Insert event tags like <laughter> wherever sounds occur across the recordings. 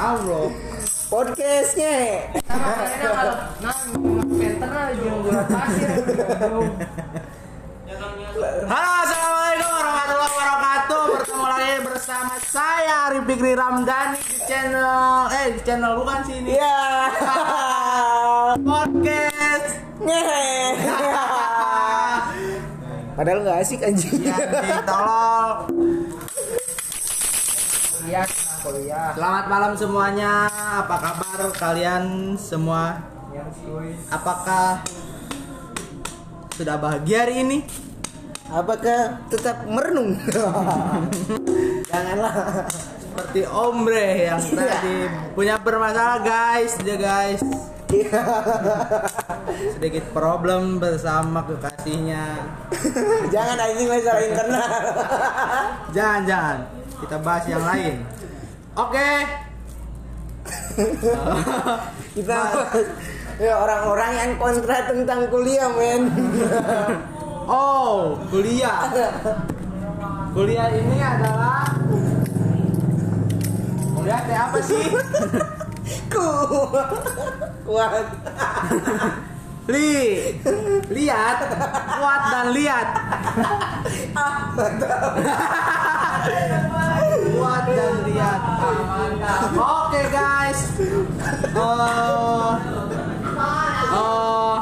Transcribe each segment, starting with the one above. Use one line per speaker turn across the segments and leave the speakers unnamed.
Allah.
Podcastnya.
Halo, assalamualaikum warahmatullahi wabarakatuh. Bertemu lagi bersama saya Arif Fikri Ramdhani di channel eh di channel bukan sih ini.
Iya.
Podcast.
Ngehe. <laughs> Padahal nggak asik anjing.
Ya, tolol.
Iya, kuliah.
Selamat malam semuanya. Apa kabar kalian semua? Apakah sudah bahagia hari ini?
Apakah tetap merenung? <laughs> Janganlah.
Seperti ombre yang tadi punya bermasalah guys, dia guys. Sedikit problem bersama kekasihnya. <laughs>
Jangan anjing masalah internal.
Jangan, jangan. Kita bahas yang lain. Oke. <laughs>
Kita ya orang-orang yang kontra tentang kuliah, men. <laughs>
Oh, kuliah. Kuliah ini adalah kuliah teh apa sih? <laughs>
Kuat. Kuat.
Li, lihat, kuat dan lihat. Kuat dan lihat. Oke guys. Oh, oh.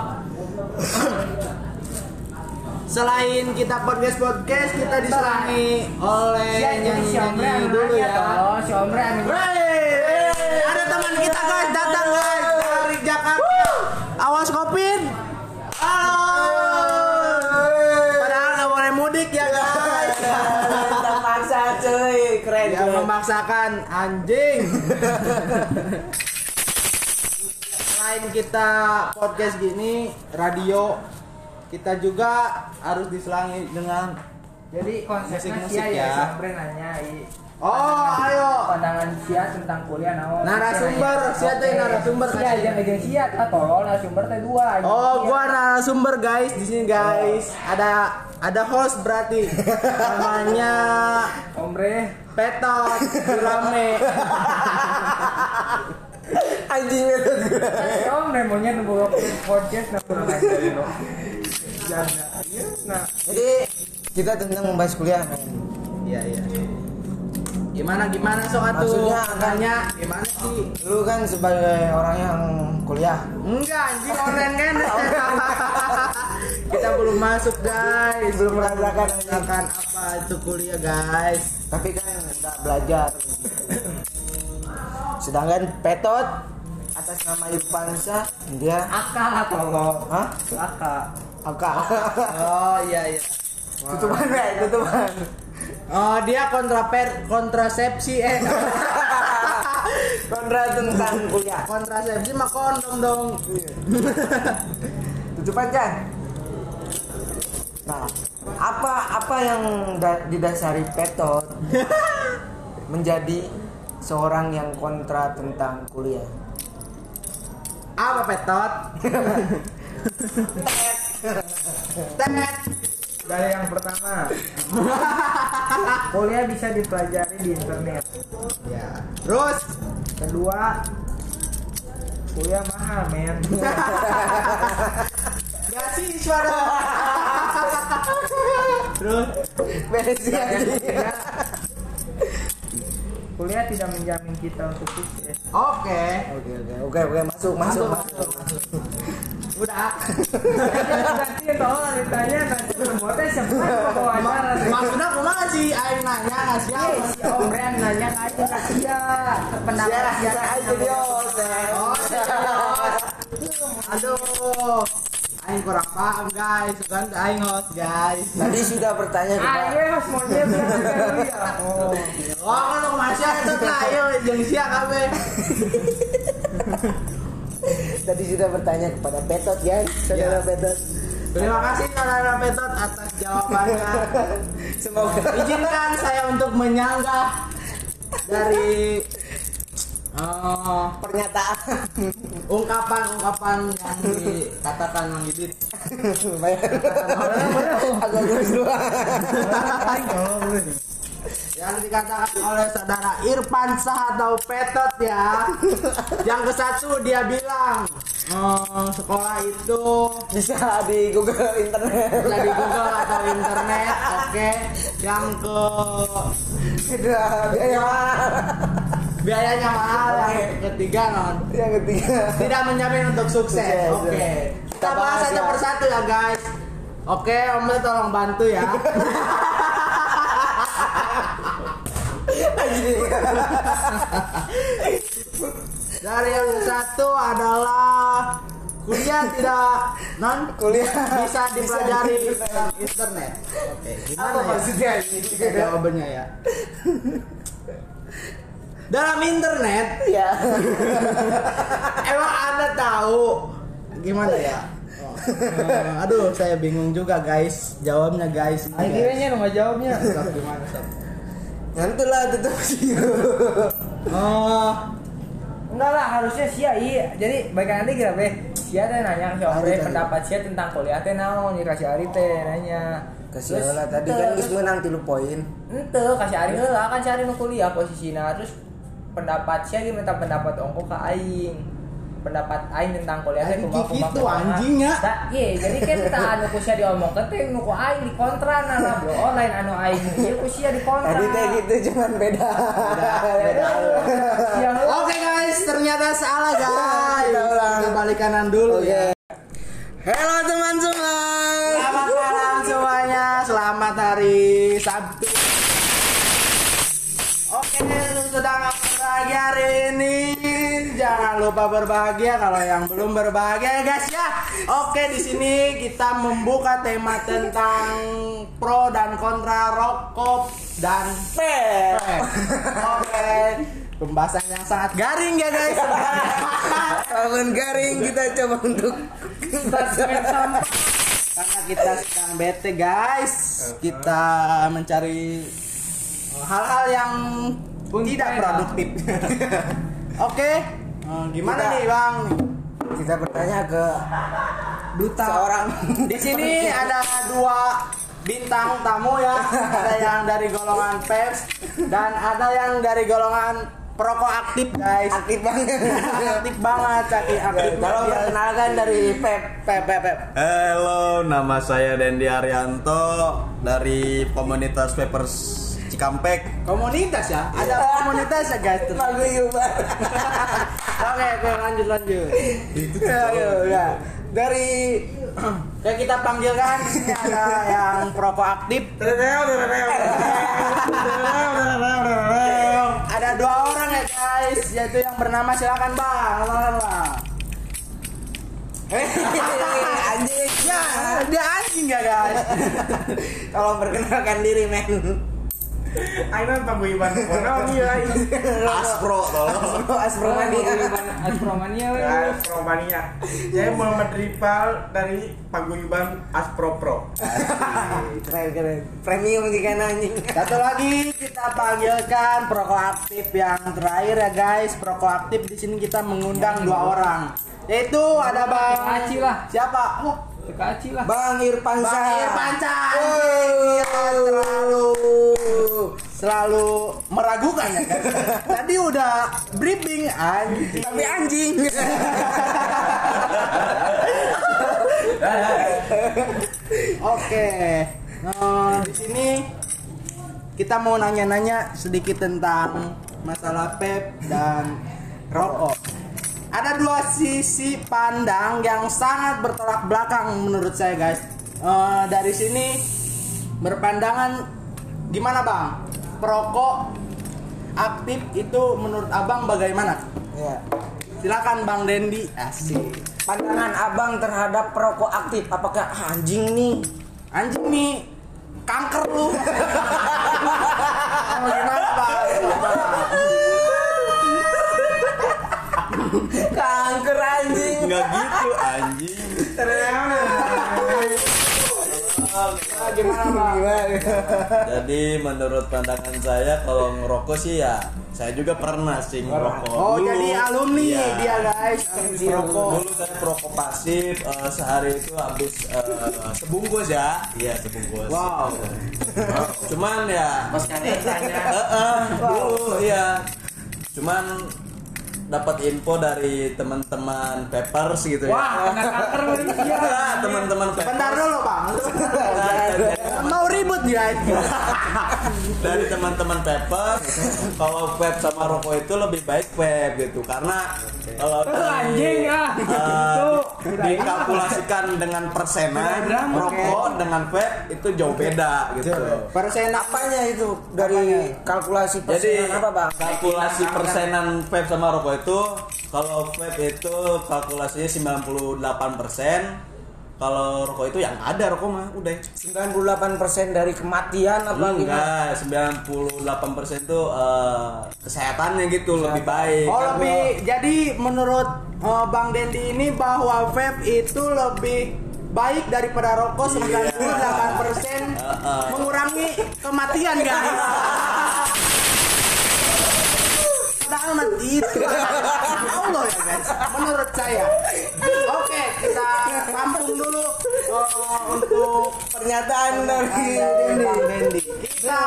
Selain kita podcast podcast, kita diselangi oleh nyanyi
anu
dulu ya.
toh, si
ada teman kita guys datang guys dari Jakarta. Awas kopin. Halo. Padahal nggak boleh mudik ya guys. Memaksakan anjing. Selain kita podcast gini, radio kita juga harus diselangi dengan
Jadi konsepnya
Musik-musik
sia ya,
ya.
nanya
Oh, ayo.
pandangan sia tentang kuliah naon.
Narasumber, sia teh narasumber
Sia jeung jeung sia tah tolol narasumber teh dua.
Oh, gua narasumber guys di sini guys. Ada ada host berarti <laughs> namanya
Omre
Petot Rame.
Anjing itu.
Si Omre maunya nunggu podcast nah nah.
Jadi kita tentang membahas kuliah, men.
Iya iya. Gimana gimana sok atuh?
Maksudnya akan-
Tanya gimana sih?
Lu kan sebagai orang yang kuliah.
Enggak anjing online kan. <laughs> Kita belum masuk guys.
Belum merasakan
merasakan apa itu kuliah guys.
tapi kan udah belajar sedangkan Petot atas nama Irfansa dia
Akal tolol.
hah
Akal.
Aka
Oh iya iya.
tutupan ya tutupan
Oh dia kontraper kontrasepsi eh <laughs>
kontra tentang kuliah
kontrasepsi mah kondom dong.
tutupan kan nah apa apa yang da- didasari Petot <laughs> menjadi seorang yang kontra tentang kuliah
Apa petot? <laughs> Tet.
Dari yang pertama, <laughs> kuliah bisa dipelajari di internet.
Ya. Terus
Kedua, kuliah mahal, men.
Beasiswa dong. <laughs> Terus
Beres ya,
kuliah tidak menjamin kita untuk sukses.
oke.
oke oke oke oke masuk masuk masuk
Udah.
Nanti kalau ditanya nanti semua yang mau wawancara.
Maksudnya kumaha sih aing nanya ngasih apa?
si Om Ren nanya aja ke dia pendapat dia
aja dia.
Oh. Aduh. Aing kurang paham guys, kan aing host guys.
Tadi sudah bertanya kepada
Ayo mas mau dia bilang dulu ya. Oh.
Oh, kan masih itu lah, ayo jeung sia kabeh. <laughs>
tadi sudah bertanya kepada Petot guys, saudara
Ya.
Petot.
Terima kasih saudara Petot atas jawabannya. <laughs>
Semoga
Izinkan saya untuk menyanggah dari eh,
pernyataan
ungkapan-ungkapan yang dikatakan Mang Didit.
agak dua.
yang dikatakan oleh saudara Irfan Sah atau Petot ya. yang ke satu dia bilang "Eh, sekolah itu
Bisa di Google internet.
bisa di Google atau internet. Oke. Yang ke
Udah, biaya.
Biayanya mahal. Yang ketiga non
Yang ketiga.
tidak menjamin untuk sukses.
Sukses,
Oke.
ya.
Kita bahas satu
ya.
persatu ya guys. Oke, Om Leo tolong bantu ya. Dari yang satu adalah kuliah tidak non
Kuliah
bisa dipelajari dalam internet. Oke, gimana
Apa
ya?
maksudnya ini?
Jawabannya ya. Dalam internet,
Ya. <laughs>
emang anda tahu gimana ya? Oh, eh, aduh, saya bingung juga guys. Jawabnya guys.
Akhirnya lu nggak jawabnya.
Sob, gimana sob?
Nanti lah tutup sih. <laughs>
Oh,
Enggak lah, harusnya sia iya. Jadi baik nanti kira be. Sia teh nanya ke
tadi.
pendapat sia tentang kuliah teh naon, nih kasih Ari teh nanya.
Kasih
Terus,
lah tadi kan geus menang 3 poin.
Ente kasih Ari heula kan si Ari nu kuliah posisinya terus pendapat dia minta pendapat ongko ke aing. Pendapat aing tentang kuliah teh kumaha kumaha.
gitu,
kumaha.
anjing, ya.
Da, iya, jadi kan kita anu ku sia diomong teh nu ku aing di kontra nah bro online anu aing ieu ku sia di kontra.
Tadi teh gitu cuman beda.
Beda. Heula.
Oke guys, ternyata salah guys.
Kita ulang.
Balik kanan dulu ya.
Halo teman-teman.
Selamat malam semuanya, selamat hari Sabtu. Berbahagia hari ini. Jangan lupa berbahagia kalau yang belum berbahagia ya guys ya. Oke, di sini kita membuka tema tentang pro dan kontra rokok dan vape. Oke, pembahasan yang sangat garing ya guys.
Tahun garing kita coba untuk
Karena kita sedang bete guys, kita mencari hal-hal yang tidak
Unfair.
produktif. Oke, eh, gimana
Kita-
nih bang?
kita bertanya ke
Duta
seorang
Di sini ada dua bintang tamu ya, ada yang dari golongan pers dan ada yang dari golongan perokok aktif guys.
aktif banget.
aktif banget, aktif aktif.
Tolong perkenalkan dari Pep.
Pep, pep, pep.
Halo, nama saya Dendi Arianto dari komunitas Papers Cikampek.
Komunitas ya, ada komunitas ya guys. <laughs>
Paguyuban. <laughs>
Oke, oke lanjut lanjut.
Itu
Ya, ya, ya. Dari <clears throat> yang kita panggilkan ada yang perokok aktif. Ada dua orang ya guys, yaitu yang bernama silakan bang, silakan bang.
Anjing.
Ya, dia anjing ya guys.
Tolong perkenalkan diri, men.
Aing mah paguyuban ekonomi lah.
Aspro tolong.
Aspromania.
Aspromania we.
Ya, Aspro-mania. Saya Muhammad Ripal dari Paguyuban Aspro Pro.
Keren keren. Premium jika anjing.
Satu lagi kita panggilkan perokok aktif yang terakhir ya guys. Perokok aktif di sini kita mengundang dua orang. Yaitu ada Bang
Aci lah.
Siapa? Oh,
Tekaci lah.
Bang Irfan
Bang selalu selalu meragukan ya guys. <laughs> Tadi udah briefing anjing.
Tapi anjing. <laughs>
Oke. Nah, di sini kita mau nanya-nanya sedikit tentang masalah pep dan rokok. Ada dua sisi pandang yang sangat bertolak belakang menurut saya, guys. Eh, dari sini berpandangan gimana, Bang? Perokok aktif itu menurut Abang bagaimana?
ya.
Silakan Bang Dendi. Asik.
Pandangan abang terhadap perokok aktif apakah ah, anjing nih?
Anjing nih kanker lu. Oh, <laughs> gimana, Bang? <laughs>
Kanker anjing.
Enggak gitu anjing.
Gimana?
Gimana?
Jadi menurut pandangan saya kalau ngerokok sih ya Saya juga pernah sih ngerokok.
Oh,
Dulu,
jadi alumni
iya.
dia guys. Rokok.
Dulu saya perokok pasif eh, sehari itu habis eh, sebungkus ya. Iya, sebungkus.
Wow.
Cuman ya
Mas Kanetanya.
Eh, eh, dulu iya. Cuman dapat info dari teman-teman Peppers gitu ya.
Wah, kena kanker <laughs> manusia.
Iya, teman-teman Peppers.
Bentar dulu bang. <laughs> Mau ribut dia. <laughs>
dari teman-teman Pepper kalau vape sama rokok itu lebih baik vape gitu. Karena kalau di-
Anjing ah.
eh, <laughs> dikalkulasikan dengan persenan rokok dengan vape itu jauh beda gitu.
Persen
Apanya itu? Dari kalkulasi
jadi
persenan apa bang?
kalkulasi persenan vape sama rokok itu kalau vape itu kalkulasinya 98 kalau rokok itu yang ada rokok mah udah
98% dari kematian apa gimana?
enggak 98% itu eh, kesehatannya gitu lebih baik
Oh
Kan
lebih jadi menurut eh, Bang Dendi ini bahwa vape itu lebih baik daripada rokok 98% <laughs>
Heeh.
mengurangi kematian guys. <laughs> Mati itu Allah ya guys. Menurut saya. Oke kita tampung dulu eh, untuk
Pernyataan dari
Bang Dendi. Kita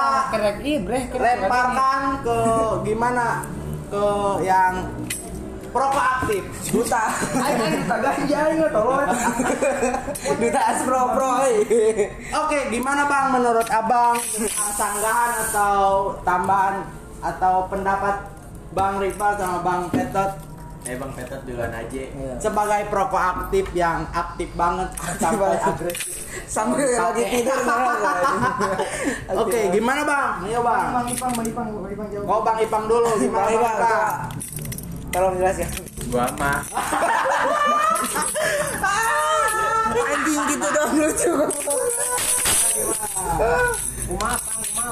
lemparkan ke gimana ke yang perokok aktif.
duta
Ayo, tak ganja, ayo, tolong.
duta aspro pro eh.
Oke, gimana Bang menurut Abang sanggahan atau tambahan atau pendapat Bang Rival sama Bang Petot
Eh Bang Petet duluan aja.
sebagai perokok aktif yang aktif banget sampai agresif. <laughs>
sambil lagi tidur <laughs>
Oke, gimana Bang? Ayo Bang.
Bang Ipang, Bang Ipang, Bang Ipang jawab.
Oh Bang Ipang dulu gimana
Bang
Bang?
Ipang, coba. tolong jelaskan
Gua mah <laughs>
anjing gitu dong lucu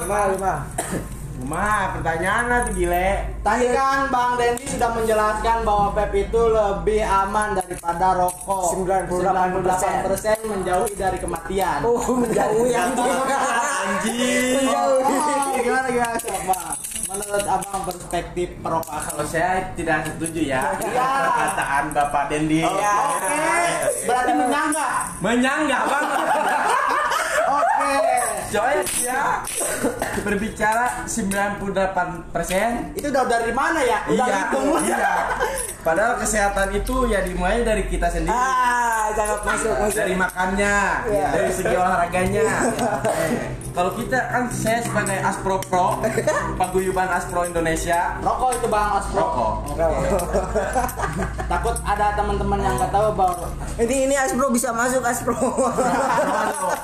lima lima
Gua pertanyaan tuh gile.
Tadi kan Bang Dendi sudah menjelaskan bahwa vape itu lebih aman daripada rokok.
98%.
98% menjauhi dari kematian.
oh menjauhi <laughs> anjing
anjing
menjauhi
Oh, gimana gimana coba? Menurut abang perspektif perokok
Kalau saya tidak setuju ya
Iya.
perkataan Bapak Dendi.
Oke, berarti menyanggah.
Menyanggah banget. <laughs>
Oke.
Soalnya dia berbicara 98%
Itu udah dari mana ya? Udah
Iya,
hitung.
iya. Padahal kesehatan itu ya dimulai dari kita sendiri.
ah jangan masuk masuk
Dari makannya,
Iya.
dari segi olahraganya. Kalau kita kan saya sebagai Aspro Pro, <laughs> paguyuban Aspro Indonesia,
Rokok itu bang Aspro.
rokok. <laughs>
Takut ada teman-teman yang nggak tahu bahwa
ini ini aspro bisa masuk aspro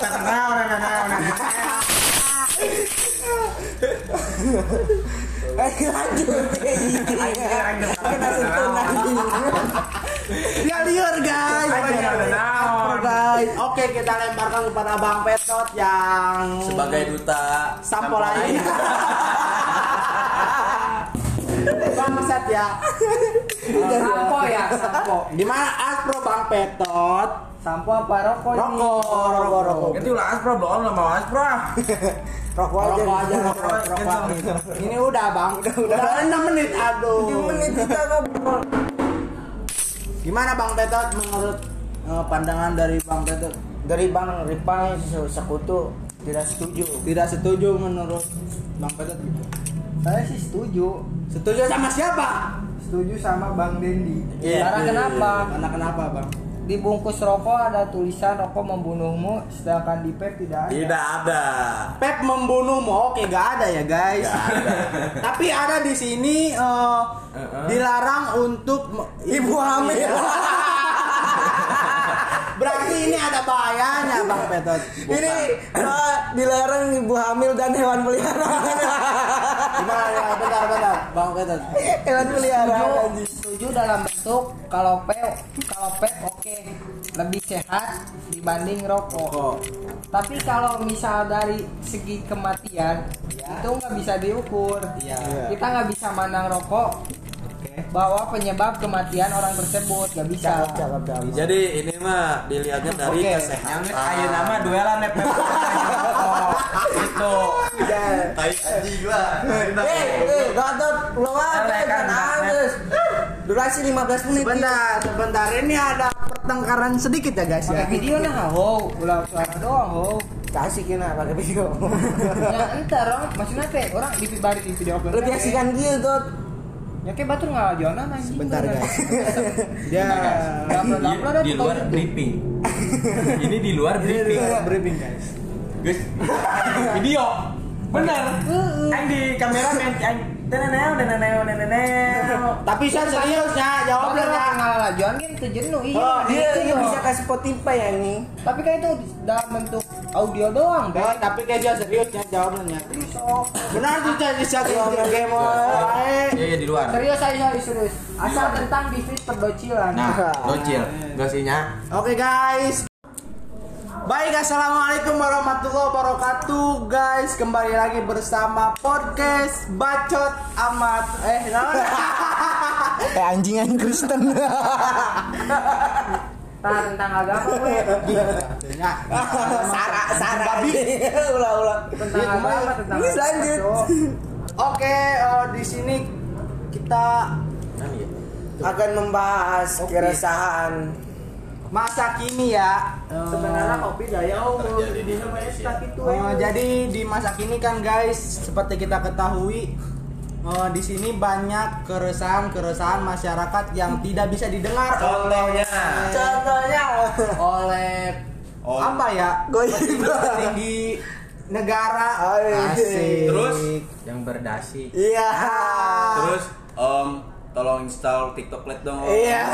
tenang, tenang.
Eh, lanjut kita sentuh
dia liar guys. Guys. Oke kita lemparkan kepada Bang Petot yang
sebagai duta
sampo lain. Bangsat ya.
Sampo ya, sampo.
Gimana Aspro Bang Petot?
Sampo apa rokok?
Rokok, rokok, rokok.
Itu lah Aspro belum lah mau Aspro. <laughs>
rokok aja
Rokok aja, rokok, rokok. Ini udah bang, udah, udah 6 menit, aduh.
Di menit kita ngobrol
Gimana Bang Petot menurut eh, pandangan dari Bang Petot?
dari bang Ripang sekutu tidak setuju
Tidak setuju menurut Bang Petot gitu.
Saya sih setuju.
Setuju sama siapa?
Setuju sama Bang Dendi.
Iya.
Karena kenapa?
Karena kenapa Bang?
Di bungkus rokok ada tulisan rokok membunuhmu, sedangkan di vape tidak ada.
tidak ada.
Pep membunuhmu, oke gak ada ya guys. <laughs> Tapi ada di sini eh, dilarang untuk
ibu hamil <laughs>
Berarti ini ada bahayanya Bang Petot.
ini eh, dilarang ibu hamil dan hewan peliharaan
Gimana ya? Bentar, bentar. Bang Petot.
hewan peliharaan
Setuju, setuju dalam bentuk kalau vape kalau vape oke lebih sehat dibanding rokok.
Oh.
Tapi kalau misal dari segi kematian itu nggak bisa diukur.
Iya.
Kita nggak bisa mandang rokok bahwa penyebab kematian orang tersebut nggak bisa
Cakep, cakep, cakep.
Jadi ini mah dilihatnya dari.
Yang
kesehatan.
ayo nama duelan nih. <laughs> Oh, Itu.
Tai anjing lah.
Eh, eh, gatot, ulang apa?
Kan,
nangis. Durasi 15 menit.
Sebentar, sebentar. Ini ada pertengkaran sedikit ya guys ya.
pakai video nah ho ulang suara doang ho
Kasih kena pakai video. <laughs>
ya entar orang maksudnya teh orang di bari di video
Lebih asikan dia, Tot.
Ya kayak batur nggak jonan anjing
Bentar
bener.
guys. <laughs> Dia
Di luar briefing. <laughs> Ini di luar briefing.
briefing guys.
Guys, <laughs> video. Bener. Aing di kameramen aing deneneo deneneo deneneo.
Tapi saya serius ya
Jawabnya
jawabnya.
ngalah lajuan kan itu jenuh iya
Oh, dia
gitu
dia
loh.
bisa kasih Spotify ya ini.
tapi kan itu dalam bentuk audio doang Bek.
tapi kayak dia serius ya jawabnya. Benar tuh jadi serius
Iya,
game.
Iya, iya di luar.
serius aja serius serius asal tentang bisnis perdocilan
Nah, docil. Gosinya.
Oke guys. Baik, assalamualaikum warahmatullahi wabarakatuh, guys. Kembali lagi bersama podcast Bacot Amat. Eh, naon? <laughs>
Eh anjingan Kristen. <laughs>
nah tentang agama gue. <laughs>
Ya,
Sara, Sara. Ulah, ulah.
tentang
Iya,
agama tentang
Ini lanjut.
Oke, eh, di sini kita
Akan membahas keresahan
masa kini ya. Eh,
sebenarnya kopi daya umum di
eh, jadi di masa kini kan guys, seperti kita ketahui eh, di sini banyak keresahan-keresahan masyarakat yang tidak bisa didengar oleh
Contohnya
oleh
Oh.
apa ya tinggi negara
Oh, iya.
Asik.
Terus?
Yang berdasi.
Iya.
Terus Om tolong install TikTok Lite dong.
Iya.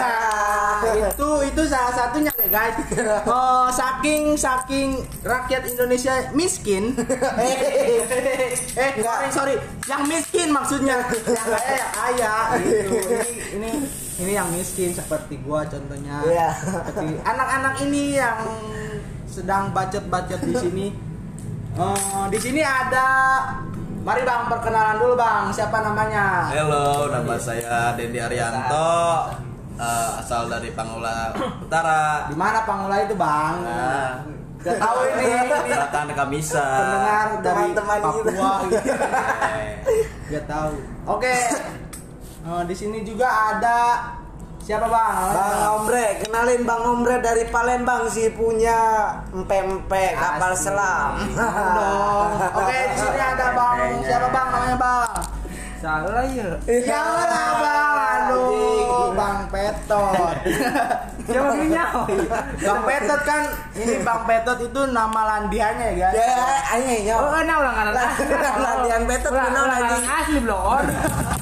itu itu salah satunya guys. Oh, saking saking rakyat Indonesia miskin. Eh sorry sorry. Yang miskin maksudnya. Yang kaya ya kaya. Gitu ini ini ini yang miskin seperti gua contohnya.
Iya.
seperti anak-anak ini yang sedang bacot-bacot di sini. Eh, di sini ada mari bang perkenalan dulu bang siapa namanya
Halo, nama saya Dendi Arianto. eh, asal dari Pangula Utara.
di mana Pangula itu bang
Nah,
Gak tahu ini, ini
Selatan Kamisa.
pendengar dari
Teman-teman
Papua gitu.
Eh,
Gak tahu. Oke. Eh, di sini juga ada siapa bang?
Bang Omre, kenalin Bang Omre dari Palembang sih punya empe-empe kapal selam.
dong. Oke, di sini <laughs> ada bang. Siapa bang namanya bang?
salah ya
Ya lah bang. Aduh, bang Petot. <laughs>
siapa punya
bang Petot kan ini bang Petot itu nama landiannya ya guys.
Ya, ayo
oh
yo.
kan ulangan
Latihan <laughs> betot
Ulang-
kenal
ulangan
lagi.
asli belum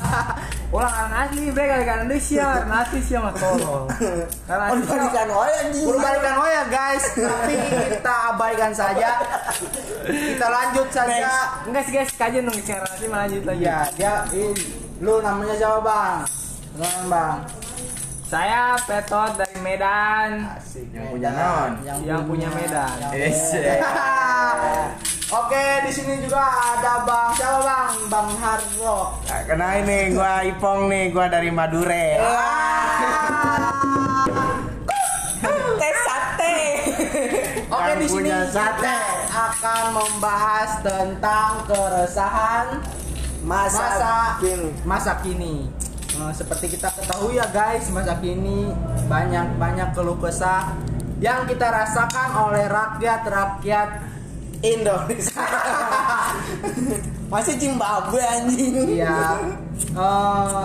on ulangan asli bre kali kan ada siang nasi siang mas tolong <laughs> karena
On balikan wae anjing.
Berbalikan oh ya guys, tapi kita abaikan saja. Kita lanjut saja.
enggak sih guys kajian dong share nanti lanjut lagi
Iya, dia ini, lu namanya siapa bang? Kenalan bang.
saya Petot dari Medan
Asik.
Yang punya naon?
yang punya Medan
Yes. <laughs>
Oke, di sini juga ada bang siapa bang? Bang Harro.
Nah, kenal ini gua Ipong nih, gua dari Madure.
Teh sate.
Oke, di sini
sate.
akan membahas tentang keresahan
Masa,
masa
kini.
masa kini. Nah, seperti kita ketahui ya guys, masa kini banyak banyak keluh kesah yang kita rasakan oleh rakyat rakyat
Indonesia. <laughs> Masih Zimbabwe anjing.
Iya. Eh,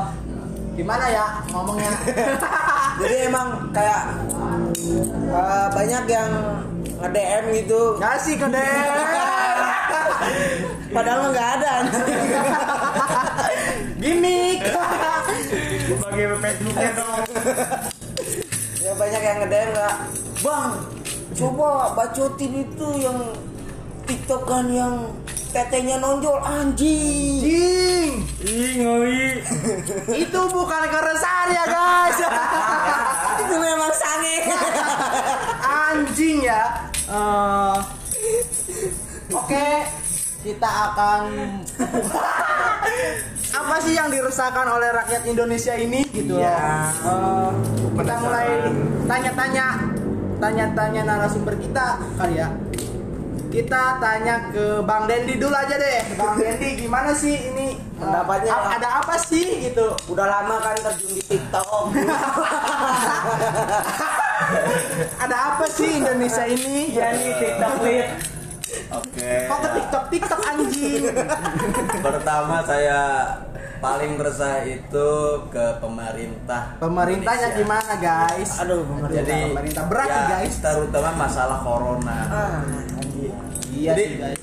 gimana ya ngomongnya? <laughs>
Jadi emang kayak eh, banyak yang nge-DM gitu.
Ngasih ke deh. <laughs>
Padahal nggak ada.
Gimik.
Bagi Facebooknya dong.
ya banyak yang nge-DM nggak bang coba bacotin itu yang tiktok kan yang tetenya nonjol anjing
Jing.
Ih, ngoi. <laughs>
Itu bukan keresahan ya guys. <laughs>
itu memang sange <laughs>
Anjing ya. Eh, Oke, kita akan apa sih yang diresahkan oleh rakyat Indonesia ini gitu
Iya.
loh. Eh, kita mulai tanya-tanya tanya-tanya narasumber kita kali ya. Kita tanya ke Bang Dendi dulu aja deh. Bang Dendi gimana sih ini eh,
Pendapatnya apa?
ada apa sih gitu?
Udah lama kan terjun di TikTok. <laughs>
Ada apa sih Indonesia ini?
Ya nih TikTok nih.
Oke.
Kok ke TikTok TikTok anjing? <laughs>
Pertama saya paling resah itu ke pemerintah.
Pemerintahnya
Indonesia.
gimana guys?
Aduh, pemerintah.
Jadi
pemerintah berat
ya,
guys.
Terutama masalah corona.
Ah,
Iya
Jadi
sih guys.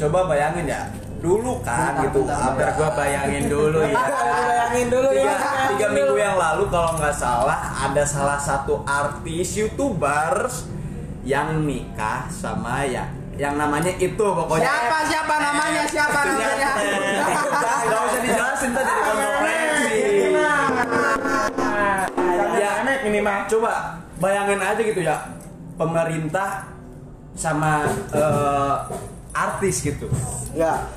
coba bayangin ya. Dulu kan
Bentar,
gitu.
bentar,
Hampir gua bayangin dulu ya. <laughs>
bayangin dulu
tiga,
ya.
tiga minggu yang lalu kalau nggak salah ada salah satu artis youtubers yang nikah sama ya yang namanya itu pokoknya
Siapa siapa namanya? Siapa namanya? <laughs>
Gak usah dijelasin tadi di konferensi ya
ini mah.
coba bayangin aja gitu ya pemerintah sama eh, artis gitu
Ya.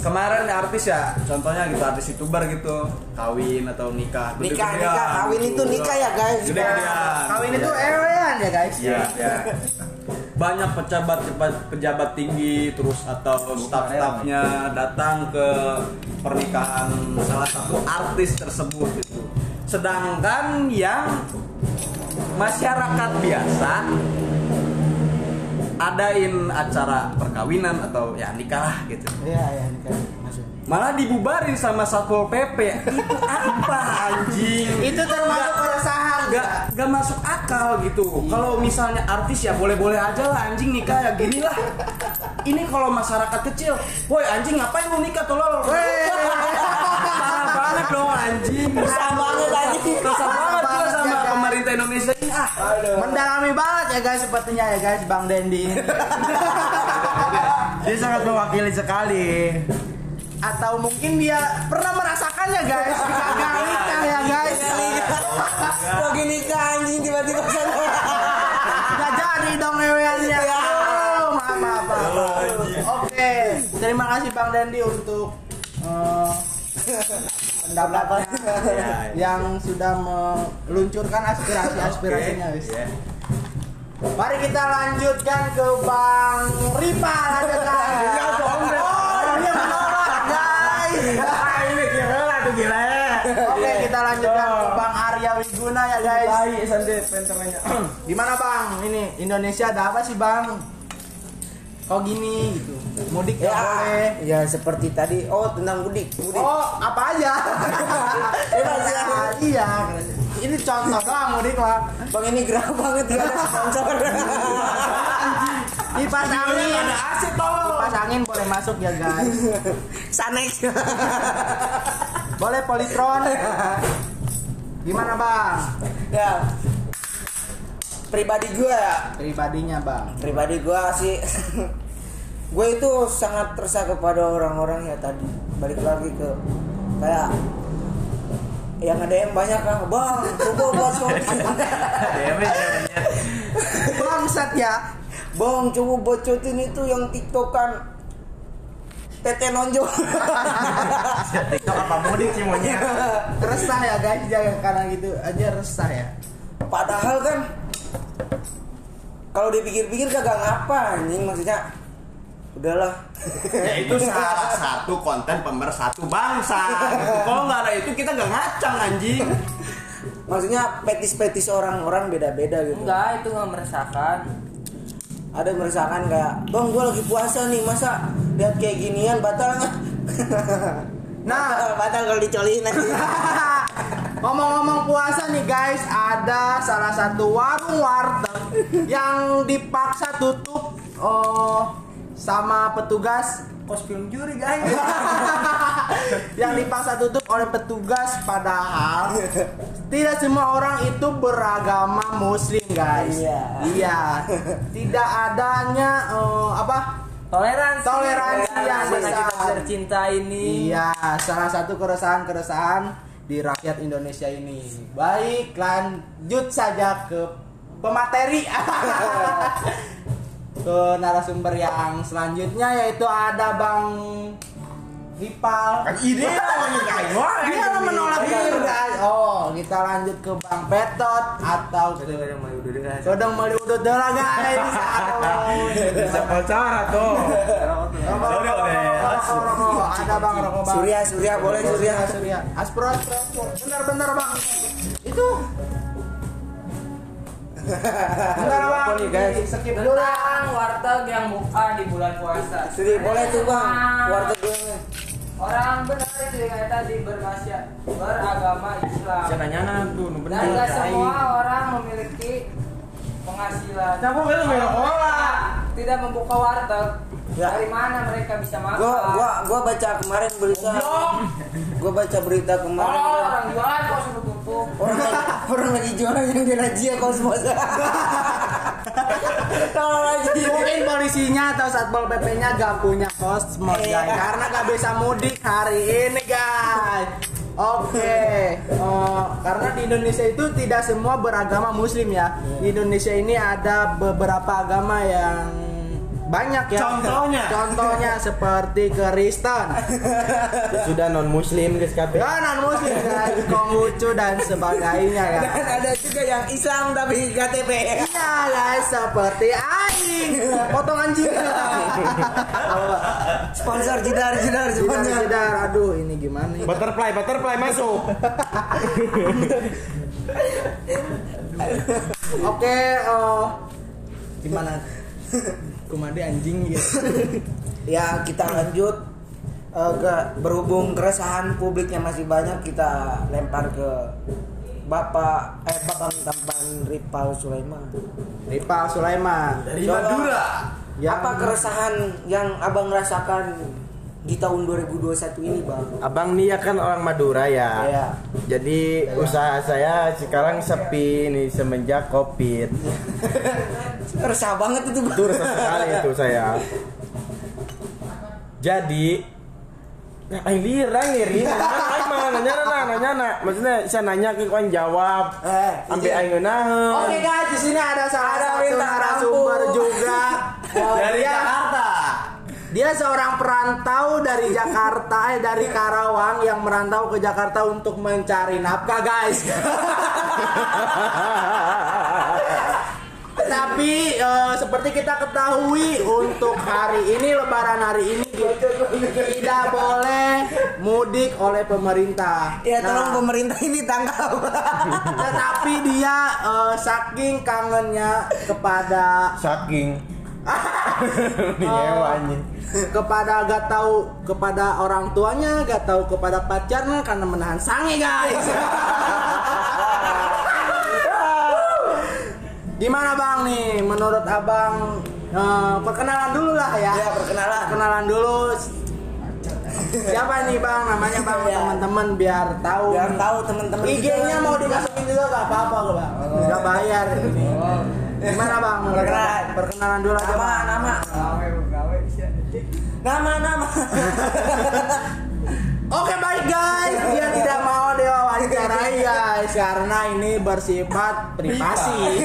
kemarin artis ya contohnya gitu artis youtuber gitu kawin atau nikah
Nikah,
Gede-gedean.
nikah, kawin itu nikah ya, guys.
gede-gedean
Kawin itu ewean ya guys.
ya, ya. banyak pejabat pejabat tinggi terus atau staf-stafnya datang ke pernikahan salah satu artis tersebut itu sedangkan yang masyarakat biasa adain acara perkawinan atau ya nikah lah gitu.
Iya iya nikah. Masuk.
malah dibubarin sama satpol pp itu apa anjing?
Itu termasuk keresahan
gak gak masuk akal gitu. Kalau misalnya artis ya boleh boleh aja lah anjing nikah ya gini lah. Ini kalau masyarakat kecil woi anjing ngapain lu nikah tolol? Parah banget dong anjing.
Resah banget, anjing.
resah banget sama pemerintah Indonesia ah
Mendalami banget ya guys sepertinya ya guys Bang Dendi ini. <laughs>
Dia sangat mewakili sekali.
Atau mungkin dia pernah merasakannya guys Gagal nikah ya guys
Kok gini anjing tiba-tiba sana.
Gak jadi dong eweannya Oh, maaf, maaf, maaf. Oke Terima kasih Bang Dendi untuk eh, pendapatnya <laughs> yang sudah meluncurkan aspirasi-aspirasinya <laughs> guys.
Iya.
Mari kita lanjutkan ke Bang Ripa aja <laughs> guys. Oh, dia menolak guys.
ini lah tuh gila ya.
Oke, kita lanjutkan ke Bang Arya Wiguna ya guys.
Baik, santai penternya.
Gimana Bang? Ini Indonesia ada apa sih Bang? Kok gini gitu? Mudik nggak boleh.
Ya seperti tadi. Oh, tentang mudik. Mudik.
Oh, apa aja? <laughs> iya. Ini contoh Bang mudik lah.
Bang ini gerah banget gak ada sponsor. <laughs>
Kipas angin.
ada AC tolong
Kipas angin boleh masuk ya guys. <laughs>
Sanek.
Boleh politron. Gimana Bang?
ya. Pribadi gue ya,
Pribadinya Bang.
pribadi gue sih <laughs> gue itu sangat resah kepada orang-orang ya tadi balik lagi ke kayak yang ada yang banyak lah bang coba buat <laughs>
Bangsat ya.
bang coba bocotin itu yang tiktokan tete nonjol <laughs>
TikTok apa mudik sih monyet?
Resah ya guys, jangan karena gitu aja resah ya.
padahal kan kalau dipikir-pikir kagak ngapa anjing maksudnya udahlah.
Ya itu salah satu konten pemersatu bangsa. Kalau nggak ada itu kita nggak ngacang anjing.
Maksudnya petis-petis orang-orang beda-beda gitu.
Enggak, itu nggak meresahkan.
ada yang merasakan kayak bang gue lagi puasa nih masa lihat kayak ginian batal nggak? <laughs>
Nah.
batal, batal kalau dicolin aja <laughs>
Ngomong-ngomong puasa nih guys, ada salah satu warung warteg yang dipaksa tutup oh sama petugas kos film juri guys. <laughs> yang dipaksa tutup oleh petugas padahal tidak semua orang itu beragama muslim guys.
Iya.
Iya. Tidak adanya eh, apa?
Toleransi.
Toleransi yang besar.
kita bercinta ini.
Iya, salah satu keresahan-keresahan di rakyat Indonesia ini. Baik, lanjut saja ke pemateri. <laughs> ke narasumber yang selanjutnya yaitu ada Bang Ripal.
Kan ide namanya <laughs> wah.
Dia menolak guys. Oh, kita lanjut ke Bang Petot atau Sodong Mali Udut Dela guys. Aduh. <laughs>
Bisa pacara tuh.
Ada Bang rokok Bang.
Surya, Surya, boleh Surya.
Surya. Aspro, aspro, aspro. Bentar, bentar Bang. Itu. Bentar Bang.
nih, guys?
Skip dulu.
Tentang warteg yang buka di bulan puasa.
Surya, boleh tuh bang. Warteg gue.
Orang benar itu kayak tadi bermasyarakat beragama Islam.
Saya tanya tuh, nu bener.
Dan nggak semua orang memiliki penghasilan.
Siapa kan lu main bola?
Tidak membuka warteg.
Ya.
Dari mana mereka bisa makan?
Gua, gua, gua baca kemarin berita. Gua baca berita kemarin.
Oh, orang jualan kok suruh.
Orang lagi, jualan yang di razia kosmos. Kalau lagi
Mungkin polisinya atau satpol pp-nya gak punya kosmos
Iya.
guys karena gak bisa mudik hari ini guys. Oke, Oh, karena di Indonesia itu tidak semua beragama Muslim ya. Di Indonesia ini ada beberapa agama yang banyak ya.
Contohnya? <laughs>
Contohnya seperti Kristen, <laughs>
Sudah non muslim guys
ya non Muslim guys, Konghucu dan sebagainya ya.
Dan ada juga yang Islam tapi KTP.
Iya guys, seperti Aing, potong anjing. <laughs>
Sponsor jedar jedar
Jedar,
sponsor.
jedar. Aduh, ini gimana nih?
Butterfly, butterfly masuk.
Oke, oh gimana? Kumade anjing gitu. <laughs>
Ya kita lanjut Eh, ke berhubung keresahan publiknya masih banyak kita lempar ke Bapak eh Babang Tampan Ripal Sulaiman.
Ripa Sulaiman.
Dari
Coba,
Madura.
Yang-
Apa keresahan yang Abang rasakan di tahun 2021 ini, Bang?
Abang nih ya kan orang Madura ya.
Iya.
Jadi usaha saya sekarang sepi nih semenjak Covid. <laughs>
Resah banget itu, Bang.
Itu resah sekali itu saya. Jadi Aing lirang ngiri, mah nanya nanya nanya nanya, maksudnya saya nanya ke kawan jawab,
Eh,
ambil
izin.
aing ngeunah.
Oke guys, di sini ada salah
Ada
satu narasumber juga. <laughs>
Dari Jakarta.
Dia seorang perantau dari Jakarta, eh dari Karawang yang merantau ke Jakarta untuk mencari nafkah guys. <laughs> Tapi eh, seperti kita ketahui untuk hari ini Lebaran hari ini tidak boleh mudik oleh pemerintah.
Ya
Nah,
tolong pemerintah ini tangkap.
tetapi dia eh, saking kangennya kepada
Saking. <laughs> nyewa anjing.
kepada gak tahu kepada orang tuanya, gak tahu kepada pacarnya karena menahan sange guys. <laughs> Gimana bang nih? Menurut abang eh, perkenalan dulu lah ya.
Ya, perkenalan.
Perkenalan dulu. Siapa nih bang? Namanya bang
Ya.
teman-teman biar tahu.
Biar tahu teman-teman
IG-nya mau dimasukin juga gak apa-apa kok bang. Gak bayar ini. Gimana bang?
Perkenalan.
Perkenalan dulu aja
Nama,
bang.
nama. Nama, nama. <laughs>
Oke baik guys, dia tidak mau diwawancarai guys karena ini bersifat privasi. <laughs>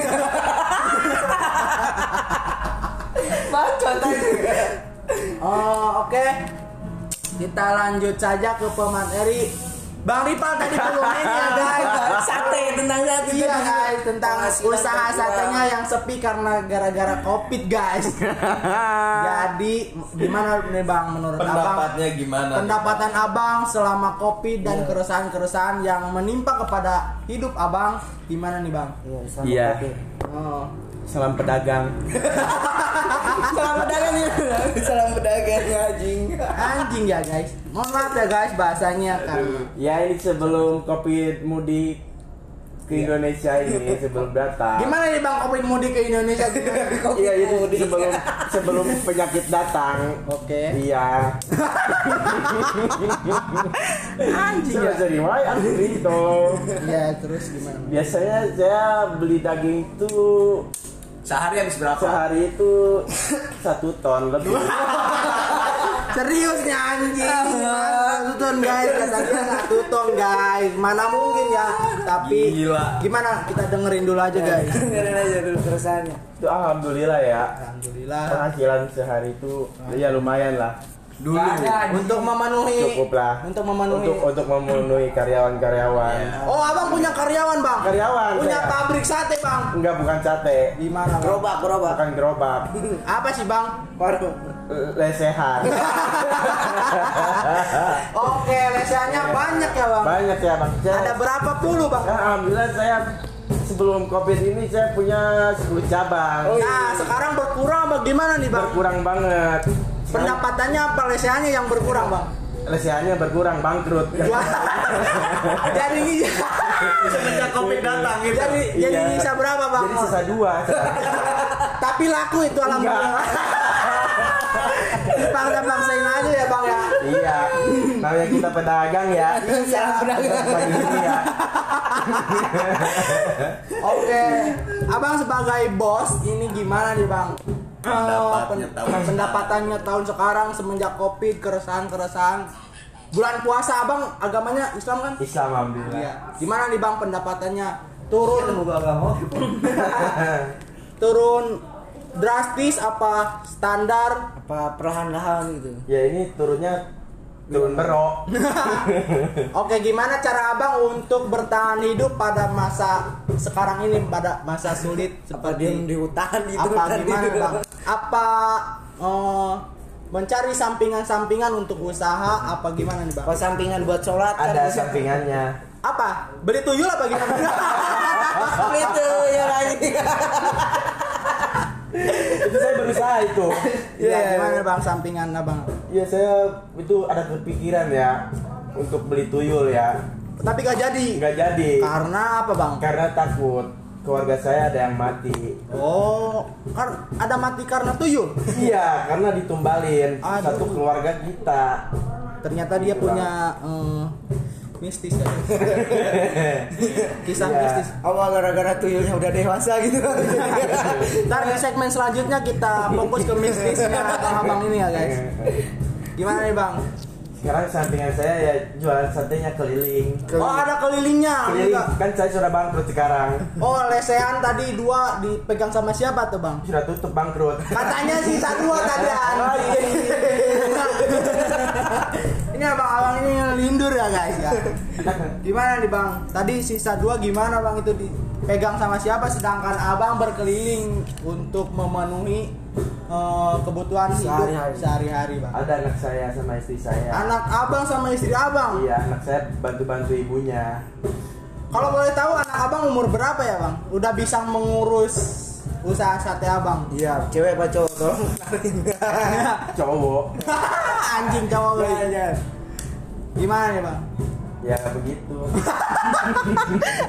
Bacot aja.
Oh oke, kita lanjut saja ke pemateri. Bang Ripal tadi belum ini ya guys.
Sate tentang sate.
Iya guys tentang
Penghasilan
usaha satenya yang sepi karena gara-gara covid guys. <laughs> Jadi gimana nih bang menurut abang?
Pendapatnya gimana?
Pendapatan abang selama covid dan keresahan-keresahan yang menimpa kepada hidup abang gimana nih bang?
Iya,
Iya.
kopi.
Oh.
Salam pedagang. <laughs>
Salam pedagang ya. Salam pedagang ya, anjing.
Anjing ya guys. Mohon maaf ya guys bahasanya kan.
Ya ini sebelum Covid mudik ke Indonesia ini sebelum datang.
Gimana nih bang covid mudik ke Indonesia?
Iya itu sebelum sebelum penyakit datang.
Oke.
Iya.
Anjing ya.
Jadi wae aku gitu.
Ya terus gimana?
Biasanya saya beli daging itu
Sehari habis berapa?
sehari itu <laughs> satu ton lebih. <laughs>
Seriusnya anjing. Satu ton guys, katanya satu ton guys. Mana mungkin ya? Tapi
Gila.
gimana? Kita dengerin dulu aja guys.
Dengerin aja dulu keresahannya.
Itu alhamdulillah ya.
Alhamdulillah.
Penghasilan sehari itu ya lumayan lah.
Dulu.
Ada.
Untuk memenuhi
Cukup lah.
Untuk memenuhi
Untuk untuk memenuhi karyawan-karyawan.
Oh, Abang punya karyawan, Bang?
Karyawan,
Punya
saya.
pabrik sate, Bang.
Enggak bukan sate.
Gimana?
Gerobak, gerobak.
Bukan gerobak. <laughs>
Apa sih, Bang?
Baru.
Lesehan. <laughs>
Oke, lesehannya banyak ya, Bang.
Banyak ya bang. Saya,
Ada berapa puluh, Bang?
Kan alhamdulillah saya sebelum covid ini saya punya 10 cabang.
Nah, sekarang berkurang bagaimana nih, Bang?
Berkurang banget.
Pendapatannya apa lesehannya yang berkurang, Bang?
Lesehannya berkurang bangkrut. <laughs>
jadi ini
Semenjak covid datang gitu.
jadi jadi
Iya.
bisa berapa, Bang?
Jadi sisa dua. <laughs>
Tapi laku itu alhamdulillah. Dipaksa paksain aja ya, Bang ya.
iya. Namanya kita pedagang ya.
Iya,
ini ya.
Oke, abang sebagai bos ini gimana nih bang?
Pendapatnya
pen-
tahun
pendapatannya tahun sekarang semenjak covid keresahan keresahan bulan puasa abang agamanya Islam kan?
Islam alhamdulillah.
Iya. Gimana nih bang pendapatannya turun
agama. <laughs>
turun drastis apa standar?
Apa perlahan-lahan gitu.
ya ini turunnya turun berok. <laughs>
Oke, gimana cara abang untuk bertahan hidup pada masa sekarang ini pada masa sulit
Apa
seperti
diem di hutan gitu.
apa
tadi.
gimana bang? <laughs> Apa eh, mencari sampingan-sampingan untuk usaha apa gimana nih bang?
Apa sampingan buat sholat kan?
Ada sampingannya.
Apa? Beli tuyul apa gimana? <laughs>
Itu ya lagi.
Itu saya berusaha itu.
Iya, gimana bang sampingan abang?
Ya saya itu ada kepikiran ya untuk beli tuyul ya.
Tapi gak jadi.
Nggak jadi.
Karena apa bang?
Karena takut keluarga saya ada yang mati.
Oh, ada mati karena tuyul.
Iya, karena ditumbalin
Aduh.
satu keluarga kita.
Ternyata dia punya eh, mistis ya. <laughs> Kisah
Iya.
mistis.
Apa gara-gara tuyulnya udah dewasa gitu. <laughs>
Ntar di segmen selanjutnya kita fokus ke mistisnya abang ini ya guys. Gimana nih bang?
Sekarang sampingan saya ya jualan satenya keliling.
Oh ada kelilingnya.
Keliling
Enggak.
kan saya sudah bangkrut sekarang.
Oh lesehan tadi dua dipegang sama siapa tuh bang?
Sudah tutup bangkrut.
Katanya sisa dua tadi <laughs>
Oh, iya.
Ini abang-abang ini lindur ya guys ya. <laughs> Gimana nih bang? Tadi sisa dua gimana bang itu dipegang sama siapa? Sedangkan abang berkeliling untuk memenuhi eh, kebutuhan
Sehari-hari.
sehari-hari bang.
Ada anak saya sama istri saya.
Anak abang sama istri abang.
Iya, anak saya bantu-bantu ibunya.
Kalau boleh tahu anak abang umur berapa ya bang? Udah bisa mengurus usaha sate abang?
Iya, cewek apa cowok tolong. <laughs>
Cowok. <laughs>
Anjing cowok gue. Gimana nih bang?
Ya begitu.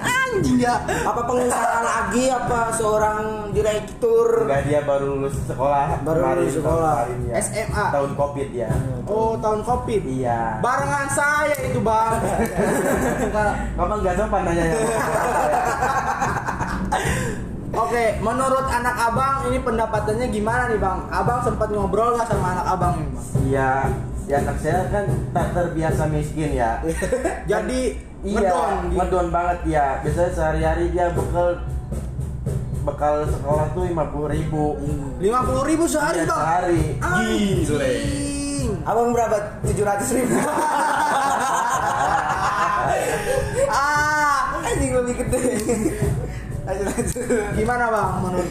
Anjing ya.
apa pengusaha lagi apa seorang direktur
Enggak dia baru lulus sekolah.
Baru
kemarin,
lulus sekolah.
kemarin, ya.
SMA.
Tahun Covid ya.
Oh tahun covid.
Iya.
Barengan saya itu bang.
Kamu nggak sopan nanya
Oke, menurut anak abang ini pendapatannya gimana nih bang? Abang sempat ngobrol nggak sama anak abang nih bang?
Iya. Ya anak saya kan tak terbiasa miskin ya. <laughs>
Jadi
Iya,
ngedon gitu.
ngedon banget ya. Biasanya sehari-hari dia bekal bekal sekolah tuh lima puluh ribu.
Lima puluh ribu sehari
Iya,
bang.
sehari.
Anjing.
abang berapa tujuh ratus ribu <laughs>
Ah,
anjing lebih gede lanjut lanjut
gimana bang menurut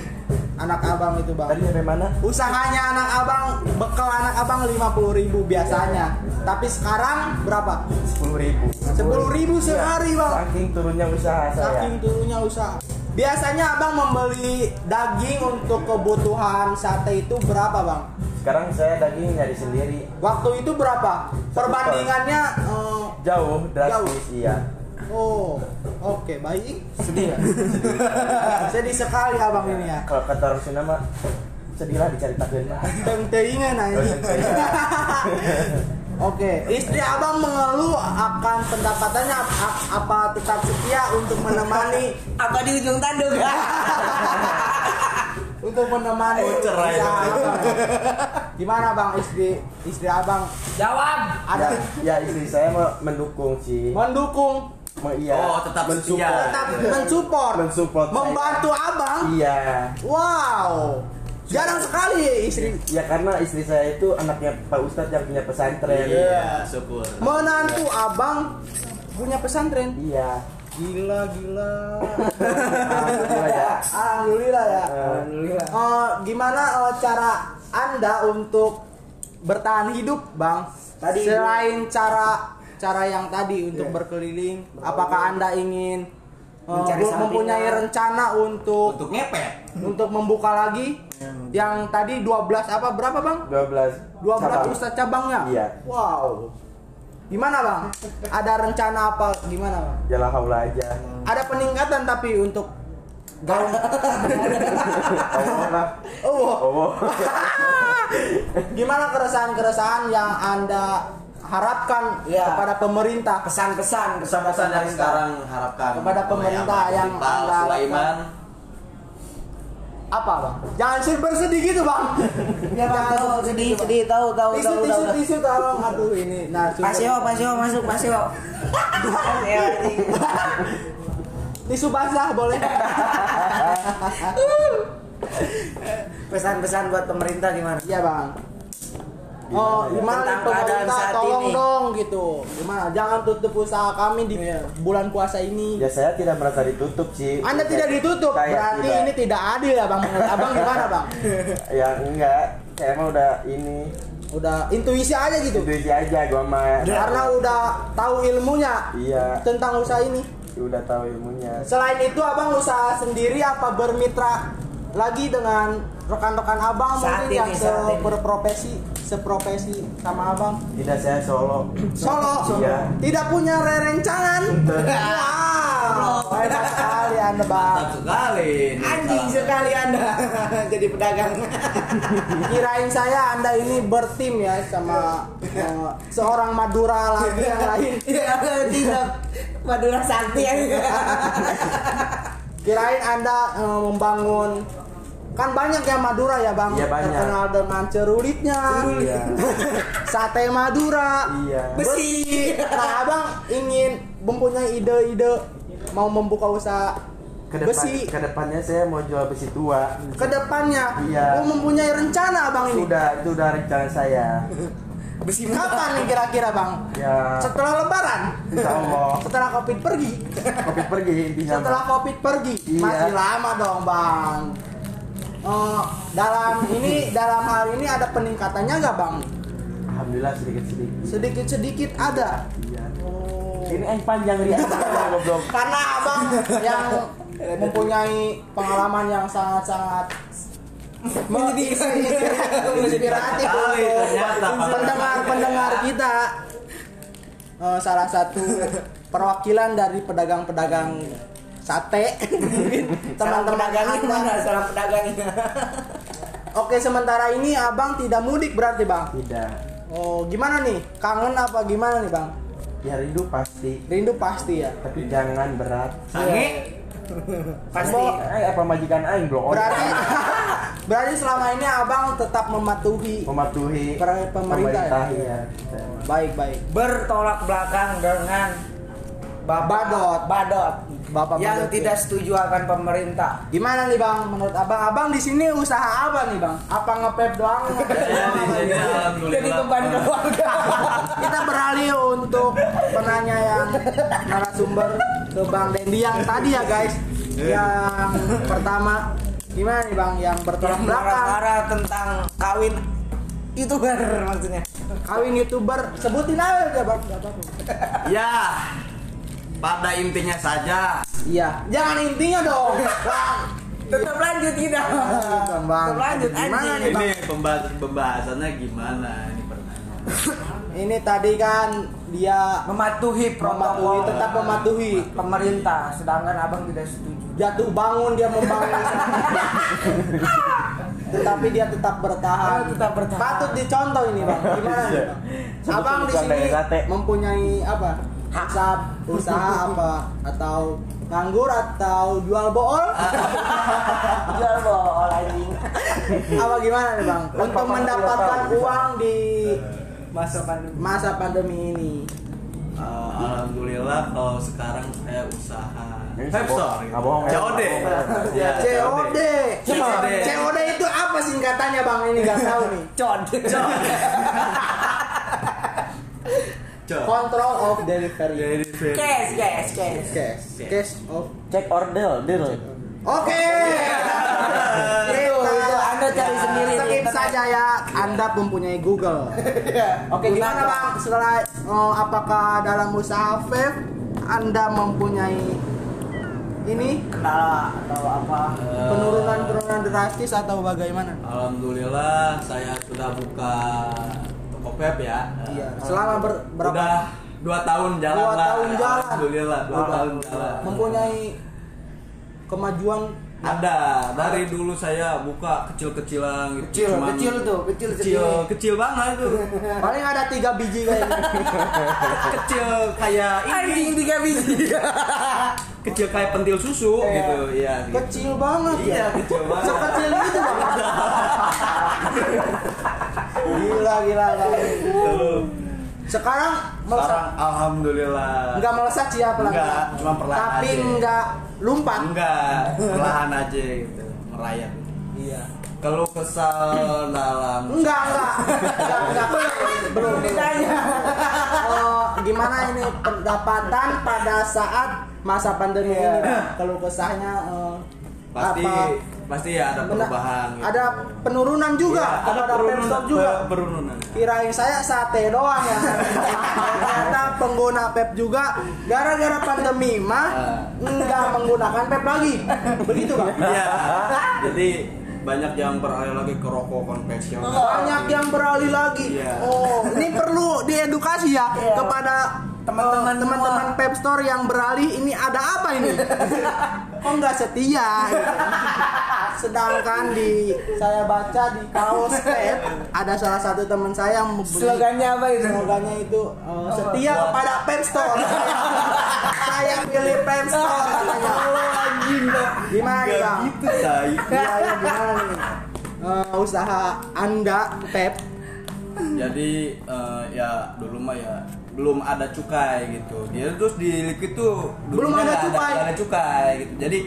anak abang itu bang?
Tadi sampai mana?
Usahanya anak abang bekal anak abang lima puluh ribu biasanya. Tapi sekarang berapa?
Sepuluh ribu.
Sepuluh ribu sehari bang.
Saking turunnya usaha saya.
Saking turunnya usaha. Biasanya abang membeli daging untuk kebutuhan sate itu berapa bang?
Sekarang saya daging nyari sendiri.
Waktu itu berapa? Perbandingannya eh,
Jauh, drastis, iya.
Oh, oke baik. Sedih ya? <laughs> Sedih sekali abang ini ya.
Kalau kata Rasulullah mah sedihlah dicari takdir mah.
Teng-tengan aja. <laughs> Oke, istri abang mengeluh akan pendapatannya ap- apa tetap setia untuk menemani <laughs>
apa di ujung tanduk
untuk menemani
Oh, cerai
abang. Gimana bang istri istri abang
Jawab.
ada
Ya istri saya mendukung sih.
mendukung
iya.
Oh, tetap
mensupport.
setia.
tetap mensupport,
Mensupport saya.
membantu abang.
Iya.
Wow, Jarang sekali ya istri
Ya karena istri saya itu anaknya Pak Ustadz yang punya pesantren.
Iya, syukur.
menantu abang punya pesantren.
Iya.
Gila gila.
Alhamdulillah ya.
Alhamdulillah ya.
Alhamdulillah.
Eh, gimana eh, cara anda untuk bertahan hidup, bang?
Tadi-
selain cara cara yang tadi untuk berkeliling, apakah anda ingin eh,
Mencari
bu- mempunyai
sampingan.
rencana untuk
Untuk ngepet.
untuk membuka lagi yang tadi 12 apa berapa bang?
12
12
cabang.
ustadz cabangnya?
Iya.
Wow. Gimana bang? Ada rencana apa? Gimana bang?
Jalan haula aja.
Ada peningkatan tapi untuk gaung.
Oh.
Oh.
Oh. <laughs>
Gimana keresahan-keresahan yang anda harapkan
Ya.
kepada pemerintah?
Pesan-pesan
Pesan-pesan yang sekarang harapkan
Kepada pemerintah yang Anda
Sulaiman.
Apa bang? Jangan bersedih gitu bang. <laughs>
Ya bang, tahu sedih sedih tahu tahu
Tisu
tahu
tisu
tahu.
tisu tolong. Aduh ini. Nah <laughs>
Pasio, pasio masuk pasio. <laughs>
Tisu basah boleh.
Pesan-pesan buat pemerintah gimana?
Iya bang. Oh, gimana nih
Tentang keadaan
pemerintah
saat
tolong
ini.
dong gitu. Gimana? Jangan tutup usaha kami di
Iya.
bulan puasa ini.
Ya saya tidak merasa ditutup sih.
Anda tidak ditutup,
Kayak
berarti
tidak.
ini tidak adil ya bang. Abang gimana bang? <laughs>
Ya enggak. Saya mah udah ini
Udah intuisi aja gitu.
intuisi aja gua mah.
Karena udah tahu ilmunya
Iya,
tentang usaha ini.
udah tahu ilmunya.
Selain itu abang usaha sendiri apa bermitra lagi dengan rekan-rekan abang
Saat
mungkin
ini,
yang seberprofesi seprofesi sama abang
Tidak saya solo.
Solo
Iya.
tidak punya rerencangan wow hebat sekali anda bang
Mantap sekali.
Anjing sekali anda <laughs> jadi pedagang. <laughs>
kirain saya anda ini bertim ya sama eh, seorang Madura lagi yang lain
Ya tidak. Madura Sakti ya. <laughs>
kirain anda eh, membangun kan banyak ya Madura ya bang
Iya, banyak.
terkenal dengan cerulitnya
Iya. <laughs>
sate Madura
Iya.
besi nah abang ingin mempunyai ide-ide mau membuka usaha
Ke depan,
besi
ke depannya saya mau jual besi tua.
ke depannya
Iya.
mau mempunyai rencana abang ini
Sudah, itu udah rencana saya. <laughs>
Besi
kapan nih kira-kira bang
Ya,
setelah lebaran
insya Allah.
setelah covid pergi
Kopi pergi intinya.
setelah covid pergi
Iya.
masih lama dong bang Oh, dalam ini dalam hal ini ada peningkatannya nggak bang
Alhamdulillah sedikit-sedikit.
sedikit sedikit ada
Iya.
Oh.
Ini yang panjang <laughs> dia. Goblok.
karena abang yang mempunyai pengalaman yang sangat-sangat <laughs> inspiratif
Sekali
untuk
ternyata, Pak.
pendengar-pendengar kita Eh, salah satu perwakilan dari pedagang-pedagang sate teman-teman
pedagangnya mana? Salam pedagangnya.
Oke sementara ini abang tidak mudik berarti bang
Tidak.
Oh gimana nih kangen apa gimana nih bang
Ya rindu pasti.
rindu pasti ya
Tapi jangan berat.
Sange.
Pasti.
Bo-
Eh, apa majikan aing blok
berarti <laughs> berarti selama ini abang tetap mematuhi
mematuhi
Per- pemerintah ya?
ya.
baik baik
bertolak belakang dengan Bapak
Badot. Bapak
yang tidak
ya.
setuju akan pemerintah.
Gimana nih bang menurut abang? Abang di sini usaha apa nih bang? Apa ngepep doang?
Di sini alhamdulillah.
Jadi beban keluarga. <laughs>
Kita beralih untuk penanya yang narasumber ke Bang Dendi yang tadi ya guys. Yang pertama gimana nih bang? Yang bertolak
Yang
belakang
marah-marah tentang kawin youtuber maksudnya.
kawin youtuber sebutin aja bang.
Ya. Pada intinya saja.
Iya. Jangan intinya dong.
Tetap lanjut kita. Tetap lanjut
Gimana nih?
Ini pembahas pembahasannya gimana ini pertanyaan.
Ini tadi kan dia
Mematuhi protokol
mematuhi tetap mematuhi
pemerintah, sedangkan abang tidak setuju.
jatuh bangun dia membangun <laughs> tetapi dia tetap bertahan
Oh, tetap bertahan.
patut dicontoh ini bang gimana bang abang di sini mempunyai apa usaha usaha apa? Atau nganggur atau jual bool? <laughs>
Jual bola anjing.
apa gimana nih bang? Untuk mendapatkan uang di
Masa pandemi.
masa pandemi ini.
Eh, Alhamdulillah kalau sekarang saya usaha.
Abang- abang-
COD Ya,
COD
COD
COD itu apa singkatannya bang? Ini nggak tahu nih.
Con.
Cok. <laughs>
Control of delivery.
Cash, cash, cash.
Cash. Cash of.
Cek order, deal.
Oke.
Itu, itu Anda cari sendiri di
Skip saja ya. Anda mempunyai Google. Oke,
Gunakan.
gimana bang? Setelah oh, apakah dalam usaha vape Anda mempunyai ini
Kendala atau apa?
penurunan penurunan drastis atau bagaimana?
Alhamdulillah saya sudah buka vape ya.
Iya. Selama ber- berapa?
Udah dua tahun jalan
Dua
lah.
tahun jalan.
Alhamdulillah dua
Udah.
tahun jalan.
Mempunyai kemajuan
Ada dari dulu saya buka kecil-kecilan gitu.
Kecil,
Cuman
kecil tuh, kecil
kecil
segini.
kecil banget tuh. <laughs>
paling ada tiga biji kayak <laughs>
kecil kayak ini.
Tiga biji. <laughs>
Kecil kayak pentil susu
Iya.
gitu. Iya. gitu.
kecil banget
Iya,
ya.
kecil banget.
Sekecil itu bang. Gila gila.
Tuh.
Sekarang melesat
Sekarang alhamdulillah.
nggak melesat sih ya pelan
Nggak, cuma perlahan
Tapi
aja.
nggak lumpat.
Enggak, perlahan aja gitu, merayap.
Iya.
Kalau kesal dalam
Enggak, enggak. Enggak, enggak. Belum ditanya. Oh, gimana ini pendapatan pada saat masa pandemi ini? Kalau kesahnya eh,
pasti
apa?
Pasti ya ada perubahan. gitu.
Ada penurunan juga,
Iya,
ada, ada
penurunan
juga.
pe- penurunan.
Kirain saya sate doang ya. Ternyata pengguna pep juga gara-gara pandemi mah enggak menggunakan pep lagi. Begitu, Bang.
Iya. Jadi banyak yang beralih lagi ke rokok konvensional.
banyak yang beralih lagi.
Iya.
Oh, ini perlu diedukasi ya
Iya.
kepada
Teman-teman
eh, teman-teman Pep Store yang beralih ini ada apa ini? <laughs> Kok nggak setia? Sedangkan di saya baca di kaos Pep ada salah satu teman saya yang membeli
Slogannya apa itu?
slogannya itu eh, setia kepada Store. <laughs> saya pilih Pep Store katanya. Gimana nih, Bang?
gitu, say.
Gimana nih? Eh, usaha Anda Pep
Jadi eh, ya dulu mah ya belum ada cukai gitu. Dia terus di liquid tuh
Belum ada cukai.
nggak ada cukai gitu. Jadi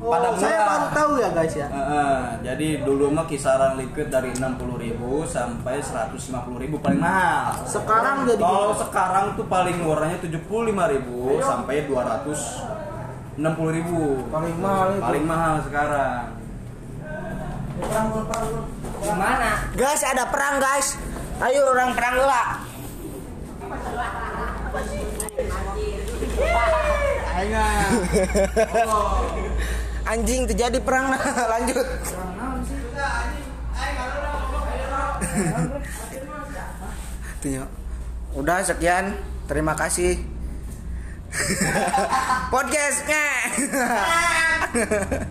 Oh,
pada
saya
murah.
baru tahu ya guys ya.
Heeh, jadi dulu mah kisaran liquid dari 60.000 sampai 150.000 paling mahal.
Sekarang jadi
Kalau sekarang tuh paling murahnya 75.000 sampai 260.000.
Paling mahal itu.
Paling mahal sekarang.
Gimana?
Guys, ada perang, guys. Ayo orang perang lah. <laughs> Anjing terjadi perang <laughs> lanjut. Tuh, Udah sekian. Terima kasih. <laughs> Podcastnya. <laughs>